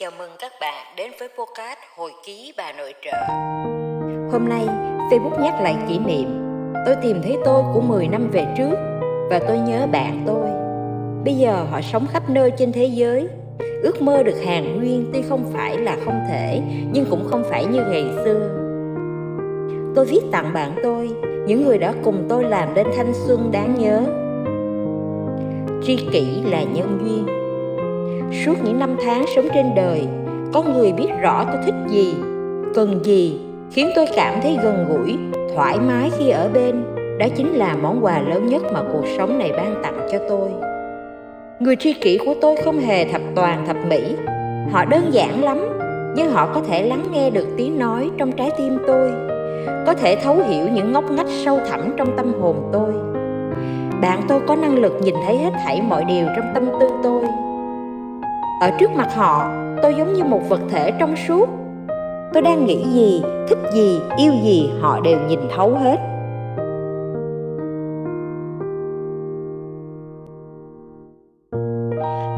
Chào mừng các bạn đến với podcast Hồi ký bà nội trợ. Hôm nay, Facebook nhắc lại kỷ niệm. Tôi tìm thấy tôi của 10 năm về trước và tôi nhớ bạn tôi. Bây giờ họ sống khắp nơi trên thế giới. Ước mơ được hàng nguyên tuy không phải là không thể, nhưng cũng không phải như ngày xưa. Tôi viết tặng bạn tôi, những người đã cùng tôi làm nên thanh xuân đáng nhớ. Tri kỷ là nhân duyên suốt những năm tháng sống trên đời, có người biết rõ tôi thích gì, cần gì, khiến tôi cảm thấy gần gũi, thoải mái khi ở bên. Đó chính là món quà lớn nhất mà cuộc sống này ban tặng cho tôi. Người tri kỷ của tôi không hề thập toàn, thập mỹ họ đơn giản lắm, nhưng họ có thể lắng nghe được tiếng nói trong trái tim tôi, có thể thấu hiểu những ngóc ngách sâu thẳm trong tâm hồn tôi. Bạn tôi có năng lực nhìn thấy hết thảy mọi điều trong tâm tư tôi ở trước mặt họ, tôi giống như một vật thể trong suốt. Tôi đang nghĩ gì, thích gì, yêu gì, họ đều nhìn thấu hết.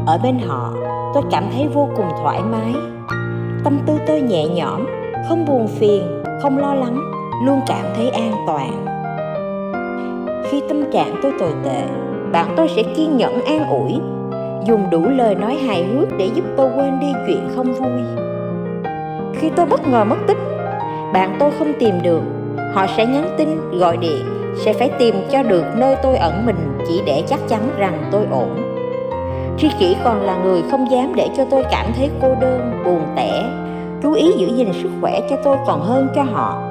Ở bên họ, tôi cảm thấy vô cùng thoải mái. Tâm tư tôi nhẹ nhõm, không buồn phiền, không lo lắng, luôn cảm thấy an toàn. Khi tâm trạng tôi tồi tệ, bạn tôi sẽ kiên nhẫn an ủi dùng đủ lời nói hài hước để giúp tôi quên đi chuyện không vui. Khi tôi bất ngờ mất tích, bạn tôi không tìm được. Họ sẽ nhắn tin, gọi điện, sẽ phải tìm cho được nơi tôi ẩn mình chỉ để chắc chắn rằng tôi ổn. Tri kỷ còn là người không dám để cho tôi cảm thấy cô đơn, buồn tẻ. Chú ý giữ gìn sức khỏe cho tôi còn hơn cho họ.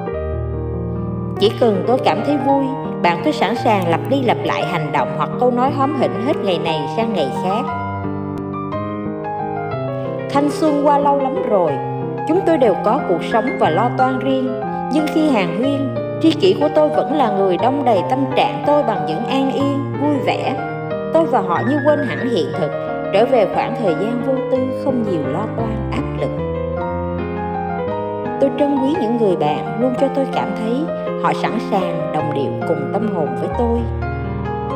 Chỉ cần tôi cảm thấy vui, bạn tôi sẵn sàng lặp đi lặp lại hành động hoặc câu nói hóm hỉnh hết ngày này sang ngày khác thanh xuân qua lâu lắm rồi. Chúng tôi đều có cuộc sống và lo toan riêng. Nhưng khi hàng huyên, tri kỷ của tôi vẫn là người đông đầy tâm trạng tôi bằng những an yên vui vẻ. Tôi và họ như quên hẳn hiện thực, trở về khoảng thời gian vô tư không nhiều lo toan, áp lực. Tôi trân quý những người bạn luôn cho tôi cảm thấy họ sẵn sàng đồng điệu cùng tâm hồn với tôi.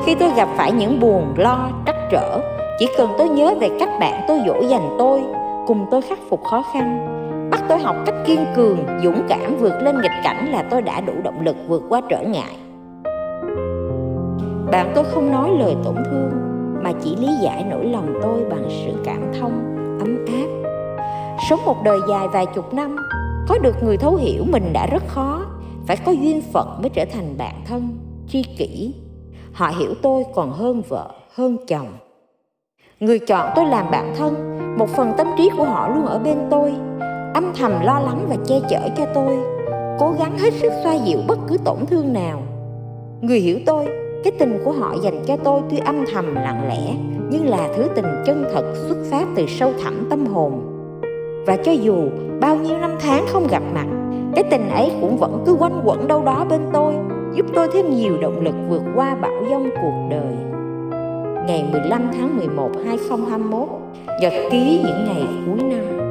Khi tôi gặp phải những buồn, lo, trắc trở, chỉ cần tôi nhớ về cách bạn tôi dỗ dành tôi cùng tôi khắc phục khó khăn. Bắt tôi học cách kiên cường, dũng cảm vượt lên nghịch cảnh là tôi đã đủ động lực vượt qua trở ngại. Bạn tôi không nói lời tổn thương, mà chỉ lý giải nỗi lòng tôi bằng sự cảm thông, ấm áp. Sống một đời dài vài chục năm, có được người thấu hiểu mình đã rất khó. Phải có duyên phận mới trở thành bạn thân, tri kỷ. Họ hiểu tôi còn hơn vợ, hơn chồng. Người chọn tôi làm bạn thân một phần tâm trí của họ luôn ở bên tôi. Âm thầm lo lắng và che chở cho tôi. Cố gắng hết sức xoa dịu bất cứ tổn thương nào. Người hiểu tôi, cái tình của họ dành cho tôi tuy âm thầm, lặng lẽ, nhưng là thứ tình chân thật xuất phát từ sâu thẳm tâm hồn. Và cho dù bao nhiêu năm tháng không gặp mặt, cái tình ấy cũng vẫn cứ quanh quẩn đâu đó bên tôi, giúp tôi thêm nhiều động lực vượt qua bão giông cuộc đời ngày 15 tháng 11 2021 nhật ký những ngày cuối năm.